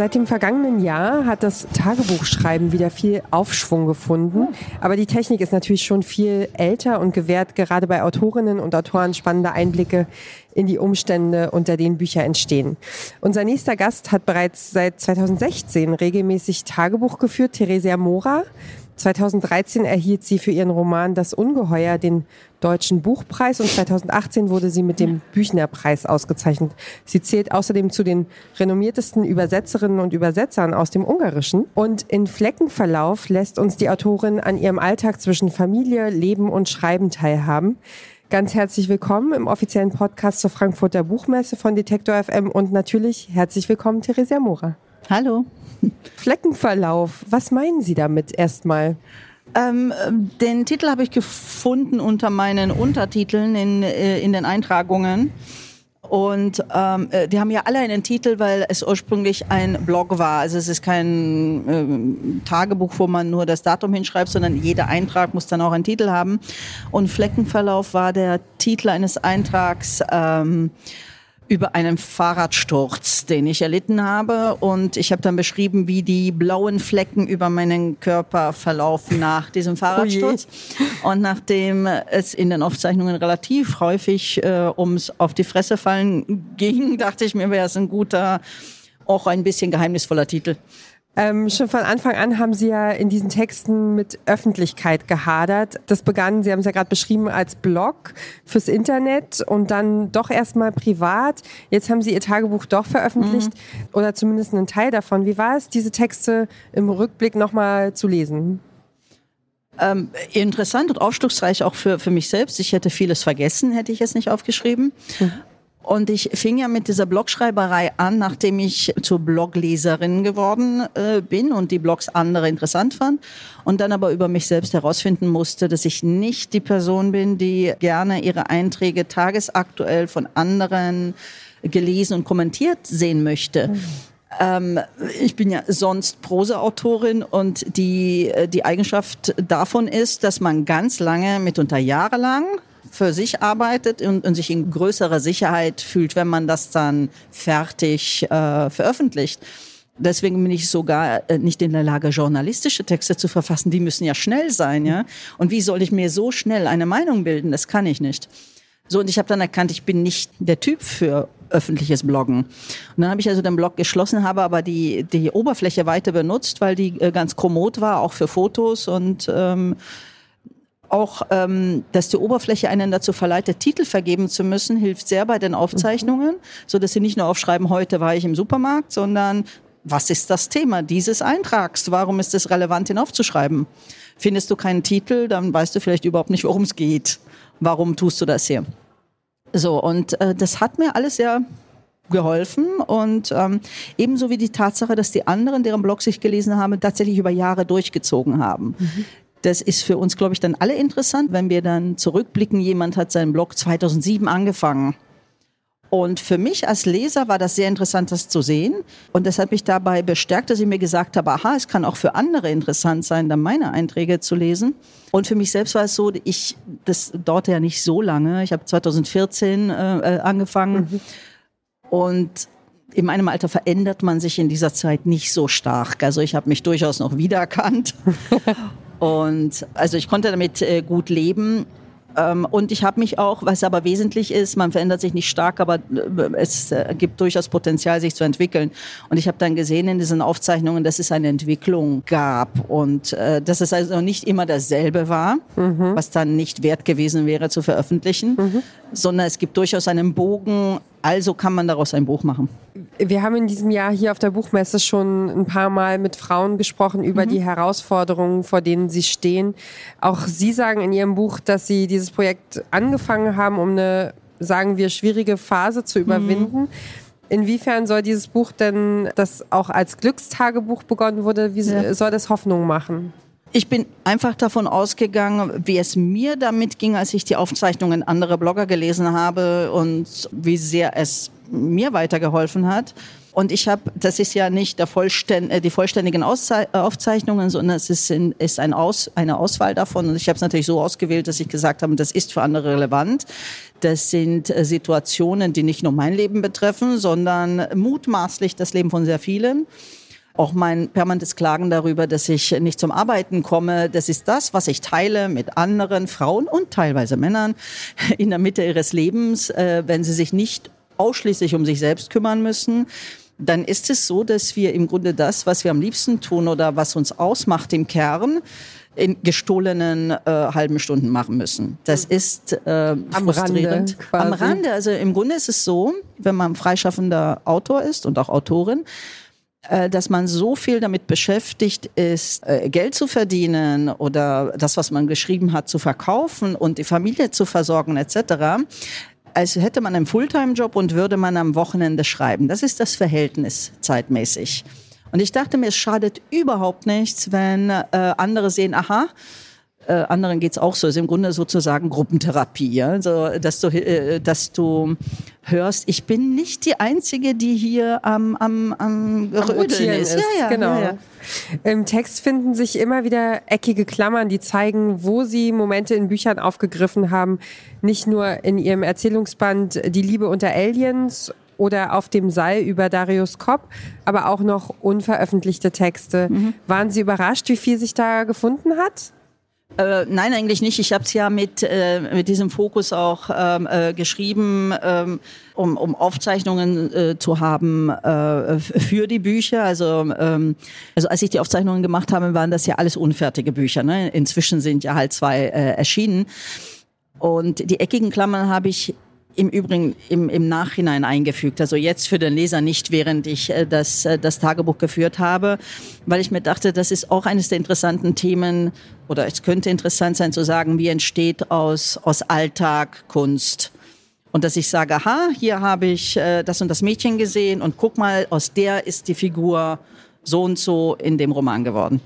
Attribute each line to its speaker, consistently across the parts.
Speaker 1: Seit dem vergangenen Jahr hat das Tagebuchschreiben wieder viel Aufschwung gefunden. Aber die Technik ist natürlich schon viel älter und gewährt gerade bei Autorinnen und Autoren spannende Einblicke in die Umstände, unter denen Bücher entstehen. Unser nächster Gast hat bereits seit 2016 regelmäßig Tagebuch geführt, Theresia Mora. 2013 erhielt sie für ihren Roman Das Ungeheuer den Deutschen Buchpreis und 2018 wurde sie mit dem Büchnerpreis ausgezeichnet. Sie zählt außerdem zu den renommiertesten Übersetzerinnen und Übersetzern aus dem Ungarischen. Und in Fleckenverlauf lässt uns die Autorin an ihrem Alltag zwischen Familie, Leben und Schreiben teilhaben. Ganz herzlich willkommen im offiziellen Podcast zur Frankfurter Buchmesse von Detektor FM und natürlich herzlich willkommen, Theresia Mora.
Speaker 2: Hallo.
Speaker 1: Fleckenverlauf, was meinen Sie damit erstmal?
Speaker 2: Ähm, den Titel habe ich gefunden unter meinen Untertiteln in, äh, in den Eintragungen. Und ähm, äh, die haben ja alle einen Titel, weil es ursprünglich ein Blog war. Also es ist kein ähm, Tagebuch, wo man nur das Datum hinschreibt, sondern jeder Eintrag muss dann auch einen Titel haben. Und Fleckenverlauf war der Titel eines Eintrags. Ähm, über einen Fahrradsturz, den ich erlitten habe. Und ich habe dann beschrieben, wie die blauen Flecken über meinen Körper verlaufen nach diesem Fahrradsturz. Oh und nachdem es in den Aufzeichnungen relativ häufig äh, ums auf die Fresse fallen ging, dachte ich mir, wäre es ein guter, auch ein bisschen geheimnisvoller Titel.
Speaker 1: Ähm, schon von Anfang an haben Sie ja in diesen Texten mit Öffentlichkeit gehadert. Das begann, Sie haben es ja gerade beschrieben, als Blog fürs Internet und dann doch erstmal privat. Jetzt haben Sie Ihr Tagebuch doch veröffentlicht mhm. oder zumindest einen Teil davon. Wie war es, diese Texte im Rückblick nochmal zu lesen?
Speaker 2: Ähm, interessant und aufschlussreich auch für, für mich selbst. Ich hätte vieles vergessen, hätte ich es nicht aufgeschrieben. Mhm. Und ich fing ja mit dieser Blogschreiberei an, nachdem ich zur Blogleserin geworden äh, bin und die Blogs andere interessant fand. Und dann aber über mich selbst herausfinden musste, dass ich nicht die Person bin, die gerne ihre Einträge tagesaktuell von anderen gelesen und kommentiert sehen möchte. Mhm. Ähm, ich bin ja sonst Proseautorin und die, die Eigenschaft davon ist, dass man ganz lange, mitunter jahrelang, für sich arbeitet und, und, sich in größerer Sicherheit fühlt, wenn man das dann fertig äh, veröffentlicht. Deswegen bin ich sogar äh, nicht in der Lage, journalistische Texte zu verfassen. Die müssen ja schnell sein, ja. Und wie soll ich mir so schnell eine Meinung bilden? Das kann ich nicht. So, und ich habe dann erkannt, ich bin nicht der Typ für öffentliches Bloggen. Und dann habe ich also den Blog geschlossen, habe aber die, die Oberfläche weiter benutzt, weil die äh, ganz kommod war, auch für Fotos und ähm, auch, ähm, dass die Oberfläche einen dazu verleitet, Titel vergeben zu müssen, hilft sehr bei den Aufzeichnungen, so dass sie nicht nur aufschreiben, heute war ich im Supermarkt, sondern was ist das Thema dieses Eintrags? Warum ist es relevant, ihn aufzuschreiben? Findest du keinen Titel, dann weißt du vielleicht überhaupt nicht, worum es geht. Warum tust du das hier? So, und äh, das hat mir alles sehr geholfen und ähm, ebenso wie die Tatsache, dass die anderen, deren Blog ich gelesen habe, tatsächlich über Jahre durchgezogen haben. Mhm. Das ist für uns, glaube ich, dann alle interessant, wenn wir dann zurückblicken. Jemand hat seinen Blog 2007 angefangen. Und für mich als Leser war das sehr interessant, das zu sehen. Und das hat mich dabei bestärkt, dass ich mir gesagt habe, aha, es kann auch für andere interessant sein, dann meine Einträge zu lesen. Und für mich selbst war es so, ich, das dauerte ja nicht so lange. Ich habe 2014 äh, äh, angefangen. Mhm. Und in meinem Alter verändert man sich in dieser Zeit nicht so stark. Also ich habe mich durchaus noch wiedererkannt. Und also ich konnte damit äh, gut leben. Ähm, und ich habe mich auch, was aber wesentlich ist, man verändert sich nicht stark, aber äh, es äh, gibt durchaus Potenzial, sich zu entwickeln. Und ich habe dann gesehen in diesen Aufzeichnungen, dass es eine Entwicklung gab und äh, dass es also nicht immer dasselbe war, mhm. was dann nicht wert gewesen wäre zu veröffentlichen, mhm. sondern es gibt durchaus einen Bogen also kann man daraus ein Buch machen.
Speaker 1: Wir haben in diesem Jahr hier auf der Buchmesse schon ein paar Mal mit Frauen gesprochen über mhm. die Herausforderungen, vor denen sie stehen. Auch Sie sagen in Ihrem Buch, dass Sie dieses Projekt angefangen haben, um eine, sagen wir, schwierige Phase zu überwinden. Mhm. Inwiefern soll dieses Buch denn, das auch als Glückstagebuch begonnen wurde, wie ja. soll das Hoffnung machen?
Speaker 2: Ich bin einfach davon ausgegangen, wie es mir damit ging, als ich die Aufzeichnungen anderer Blogger gelesen habe und wie sehr es mir weitergeholfen hat. Und ich habe, das ist ja nicht der Vollständ, äh, die vollständigen Auszei Aufzeichnungen, sondern es ist, in, ist ein Aus, eine Auswahl davon. Und ich habe es natürlich so ausgewählt, dass ich gesagt habe, das ist für andere relevant. Das sind äh, Situationen, die nicht nur mein Leben betreffen, sondern mutmaßlich das Leben von sehr vielen auch mein permanentes Klagen darüber, dass ich nicht zum Arbeiten komme, das ist das, was ich teile mit anderen Frauen und teilweise Männern in der Mitte ihres Lebens, äh, wenn sie sich nicht ausschließlich um sich selbst kümmern müssen, dann ist es so, dass wir im Grunde das, was wir am liebsten tun oder was uns ausmacht im Kern, in gestohlenen äh, halben Stunden machen müssen. Das ist äh, am frustrierend. Rande quasi. Am Rande. Also im Grunde ist es so, wenn man freischaffender Autor ist und auch Autorin, dass man so viel damit beschäftigt ist, äh, Geld zu verdienen oder das, was man geschrieben hat, zu verkaufen und die Familie zu versorgen etc., als hätte man einen Fulltime-Job und würde man am Wochenende schreiben. Das ist das Verhältnis zeitmäßig. Und ich dachte mir, es schadet überhaupt nichts, wenn äh, andere sehen, aha, äh, anderen geht's auch so. Es ist im Grunde sozusagen Gruppentherapie, ja? also, dass, du, äh, dass du hörst, ich bin nicht die Einzige, die hier am, am, am Rödeln ist.
Speaker 1: ist. Ja, ja, genau. Ja, ja. Im Text finden sich immer wieder eckige Klammern, die zeigen, wo sie Momente in Büchern aufgegriffen haben. Nicht nur in ihrem Erzählungsband Die Liebe unter Aliens oder auf dem Seil über Darius Kopp, aber auch noch unveröffentlichte Texte. Mhm. Waren Sie überrascht, wie viel sich da gefunden hat?
Speaker 2: Äh, nein, eigentlich nicht. Ich habe es ja mit, äh, mit diesem Fokus auch ähm, äh, geschrieben, ähm, um, um Aufzeichnungen äh, zu haben äh, für die Bücher. Also, ähm, also als ich die Aufzeichnungen gemacht habe, waren das ja alles unfertige Bücher. Ne? Inzwischen sind ja halt zwei äh, erschienen. Und die eckigen Klammern habe ich im Übrigen im, im Nachhinein eingefügt. Also jetzt für den Leser nicht, während ich äh, das, äh, das Tagebuch geführt habe, weil ich mir dachte, das ist auch eines der interessanten Themen oder es könnte interessant sein zu sagen, wie entsteht aus, aus Alltag Kunst. Und dass ich sage, aha, hier habe ich äh, das und das Mädchen gesehen und guck mal, aus der ist die Figur so und so in dem Roman geworden.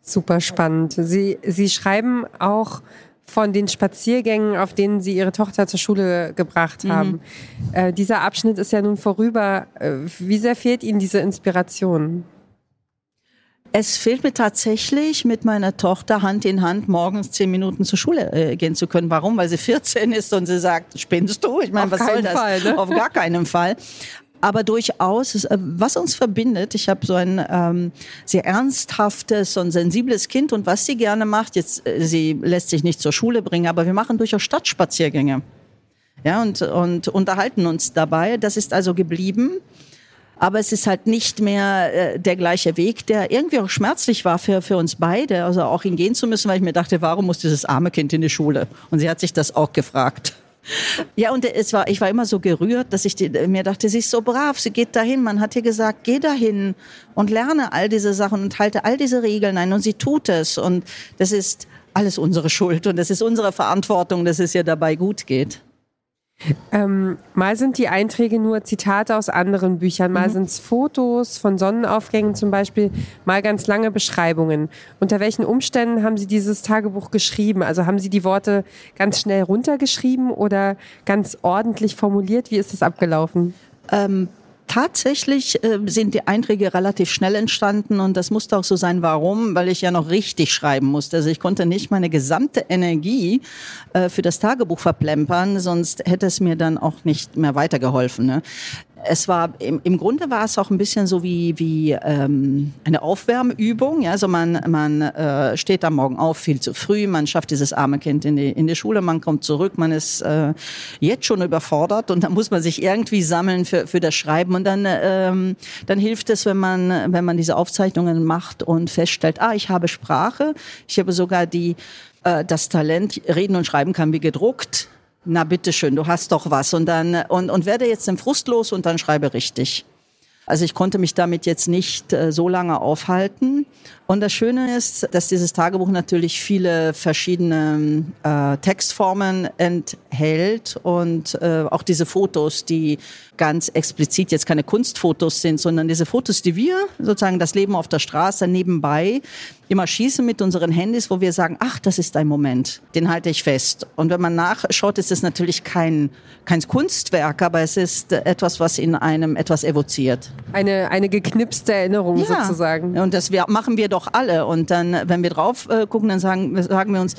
Speaker 1: Super spannend. Sie, Sie schreiben auch von den Spaziergängen, auf denen sie ihre Tochter zur Schule gebracht mhm. haben. Mhm. Äh, dieser Abschnitt ist ja nun vorüber. Äh, wie sehr fehlt Ihnen diese Inspiration?
Speaker 2: Es fehlt mir tatsächlich, mit meiner Tochter Hand in Hand morgens zehn Minuten zur Schule äh, gehen zu können. Warum? Weil sie 14 ist und sie sagt, spinnst du? Ich meine, was soll das? Fall, ne? Auf gar keinen Fall aber durchaus, äh, was uns verbindet, ich habe so ein ähm, sehr ernsthaftes und sensibles Kind und was sie gerne macht, jetzt, äh, sie lässt sich nicht zur Schule bringen, aber wir machen durchaus Stadtspaziergänge. Ja, und, und unterhalten uns dabei. Das ist also geblieben. Aber es ist halt nicht mehr äh, der gleiche Weg, der irgendwie auch schmerzlich war für, für uns beide, also auch ihn gehen zu müssen, weil ich mir dachte, warum muss dieses arme Kind in die Schule? Und sie hat sich das auch gefragt. Ja, und es war, ich war immer so gerührt, dass ich mir dachte, sie ist so brav, sie geht dahin. Man hat ihr gesagt, geh dahin und lerne all diese Sachen und halte all diese Regeln ein. Und sie tut es. Und das ist alles unsere Schuld und es ist unsere Verantwortung, dass es ihr dabei gut geht.
Speaker 1: Ähm, mal sind die Einträge nur Zitate aus anderen Büchern, mal mhm. sind es Fotos von Sonnenaufgängen zum Beispiel, mal ganz lange Beschreibungen. Unter welchen Umständen haben Sie dieses Tagebuch geschrieben? Also haben Sie die Worte ganz schnell runtergeschrieben oder ganz ordentlich formuliert? Wie ist das abgelaufen?
Speaker 2: Ähm, Tatsächlich äh, sind die Einträge relativ schnell entstanden und das musste auch so sein. Warum? Weil ich ja noch richtig schreiben musste. Also ich konnte nicht meine gesamte Energie äh, für das Tagebuch verplempern, sonst hätte es mir dann auch nicht mehr weitergeholfen. Ne? Es war im, im Grunde war es auch ein bisschen so wie wie ähm, eine Aufwärmübung. Ja, also man man äh, steht am Morgen auf viel zu früh, man schafft dieses arme Kind in die in die Schule, man kommt zurück, man ist äh, jetzt schon überfordert und dann muss man sich irgendwie sammeln für für das Schreiben und dann ähm, dann hilft es, wenn man wenn man diese Aufzeichnungen macht und feststellt, ah, ich habe Sprache, ich habe sogar die äh, das Talent reden und schreiben kann wie gedruckt na bitteschön, du hast doch was. Und dann, und, und werde jetzt den Frust los und dann schreibe richtig. Also ich konnte mich damit jetzt nicht äh, so lange aufhalten. Und das Schöne ist, dass dieses Tagebuch natürlich viele verschiedene äh, Textformen enthält und äh, auch diese Fotos, die ganz explizit jetzt keine Kunstfotos sind, sondern diese Fotos, die wir sozusagen das Leben auf der Straße nebenbei immer schießen mit unseren Handys, wo wir sagen, ach, das ist ein Moment, den halte ich fest. Und wenn man nachschaut, ist es natürlich kein, kein Kunstwerk, aber es ist etwas, was in einem etwas evoziert.
Speaker 1: Eine, eine geknipste Erinnerung ja. sozusagen.
Speaker 2: Und das wir, machen wir doch alle. Und dann, wenn wir drauf äh, gucken, dann sagen, sagen wir uns,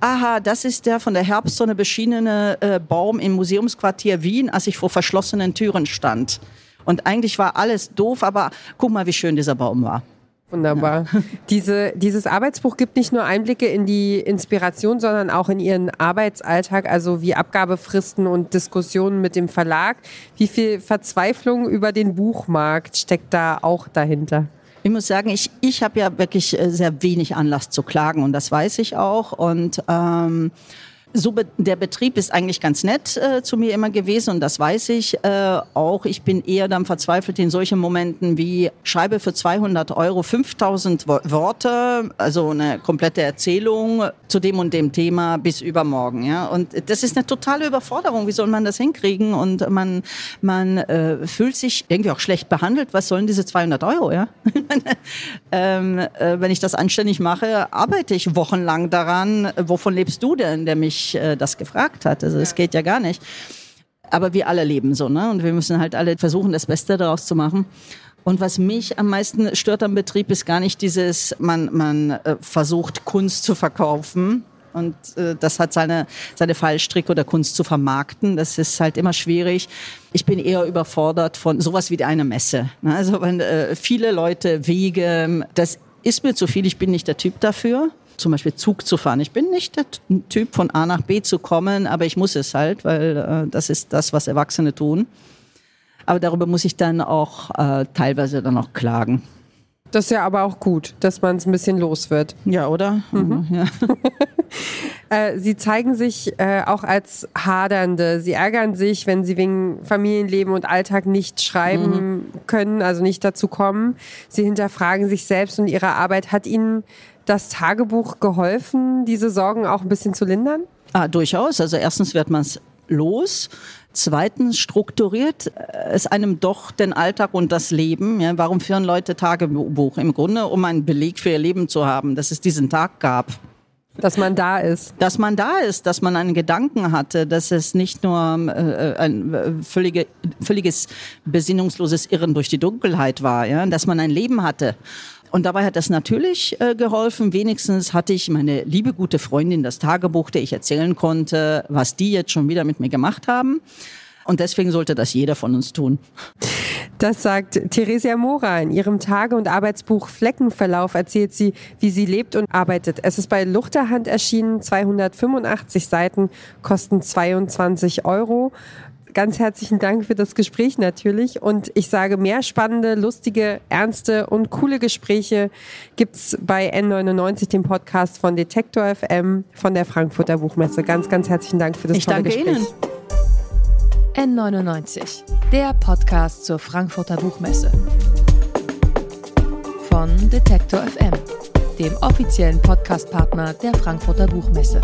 Speaker 2: aha, das ist der von der Herbstsonne beschienene äh, Baum im Museumsquartier Wien, als ich vor verschlossenen Türen stand. Und eigentlich war alles doof, aber guck mal, wie schön dieser Baum war.
Speaker 1: Wunderbar. Ja. Diese, dieses Arbeitsbuch gibt nicht nur Einblicke in die Inspiration, sondern auch in Ihren Arbeitsalltag, also wie Abgabefristen und Diskussionen mit dem Verlag. Wie viel Verzweiflung über den Buchmarkt steckt da auch dahinter?
Speaker 2: Ich muss sagen, ich, ich habe ja wirklich äh, sehr wenig Anlass zu klagen und das weiß ich auch. Und ähm, so be der Betrieb ist eigentlich ganz nett äh, zu mir immer gewesen und das weiß ich äh, auch. Ich bin eher dann verzweifelt in solchen Momenten wie schreibe für 200 Euro 5000 Worte, also eine komplette Erzählung zu dem und dem Thema bis übermorgen. Ja? Und das ist eine totale Überforderung. Wie soll man das hinkriegen? Und man, man äh, fühlt sich irgendwie auch schlecht behandelt. Was sollen diese 200 Euro? Ja? ähm, äh, wenn ich das anständig mache, arbeite ich wochenlang daran. Wovon lebst du denn, der mich äh, das gefragt hat? Also es geht ja gar nicht. Aber wir alle leben so, ne? Und wir müssen halt alle versuchen, das Beste daraus zu machen. Und was mich am meisten stört am Betrieb, ist gar nicht dieses, man, man äh, versucht Kunst zu verkaufen. Und äh, das hat seine, seine Fallstricke oder Kunst zu vermarkten. Das ist halt immer schwierig. Ich bin eher überfordert von sowas wie eine Messe. Ne? Also wenn äh, viele Leute, Wege, das ist mir zu viel. Ich bin nicht der Typ dafür zum Beispiel Zug zu fahren. Ich bin nicht der Typ, von A nach B zu kommen, aber ich muss es halt, weil äh, das ist das, was Erwachsene tun. Aber darüber muss ich dann auch äh, teilweise dann auch klagen.
Speaker 1: Das ist ja aber auch gut, dass man es ein bisschen los wird.
Speaker 2: Ja, oder? Mhm. Ja.
Speaker 1: äh, sie zeigen sich äh, auch als Hadernde. Sie ärgern sich, wenn sie wegen Familienleben und Alltag nicht schreiben mhm. können, also nicht dazu kommen. Sie hinterfragen sich selbst und ihre Arbeit. Hat Ihnen das Tagebuch geholfen, diese Sorgen auch ein bisschen zu lindern?
Speaker 2: Ah, durchaus. Also erstens wird man es los. Zweitens strukturiert es einem doch den Alltag und das Leben. Ja, warum führen Leute Tagebuch? Im Grunde, um einen Beleg für ihr Leben zu haben, dass es diesen Tag gab.
Speaker 1: Dass man da ist.
Speaker 2: Dass man da ist, dass man einen Gedanken hatte, dass es nicht nur äh, ein äh, völlige, völliges besinnungsloses Irren durch die Dunkelheit war, ja, dass man ein Leben hatte. Und dabei hat das natürlich äh, geholfen. Wenigstens hatte ich meine liebe gute Freundin das Tagebuch, der ich erzählen konnte, was die jetzt schon wieder mit mir gemacht haben. Und deswegen sollte das jeder von uns tun.
Speaker 1: Das sagt Theresia Mora. In ihrem Tage- und Arbeitsbuch Fleckenverlauf erzählt sie, wie sie lebt und arbeitet. Es ist bei Luchterhand erschienen, 285 Seiten, kosten 22 Euro ganz herzlichen Dank für das Gespräch natürlich. Und ich sage, mehr spannende, lustige, ernste und coole Gespräche gibt es bei N99, dem Podcast von Detektor FM von der Frankfurter Buchmesse. Ganz, ganz herzlichen Dank für das
Speaker 2: ich
Speaker 1: tolle
Speaker 2: danke
Speaker 1: Gespräch.
Speaker 3: Ihnen. N99, der Podcast zur Frankfurter Buchmesse. Von Detektor FM, dem offiziellen Podcastpartner der Frankfurter Buchmesse.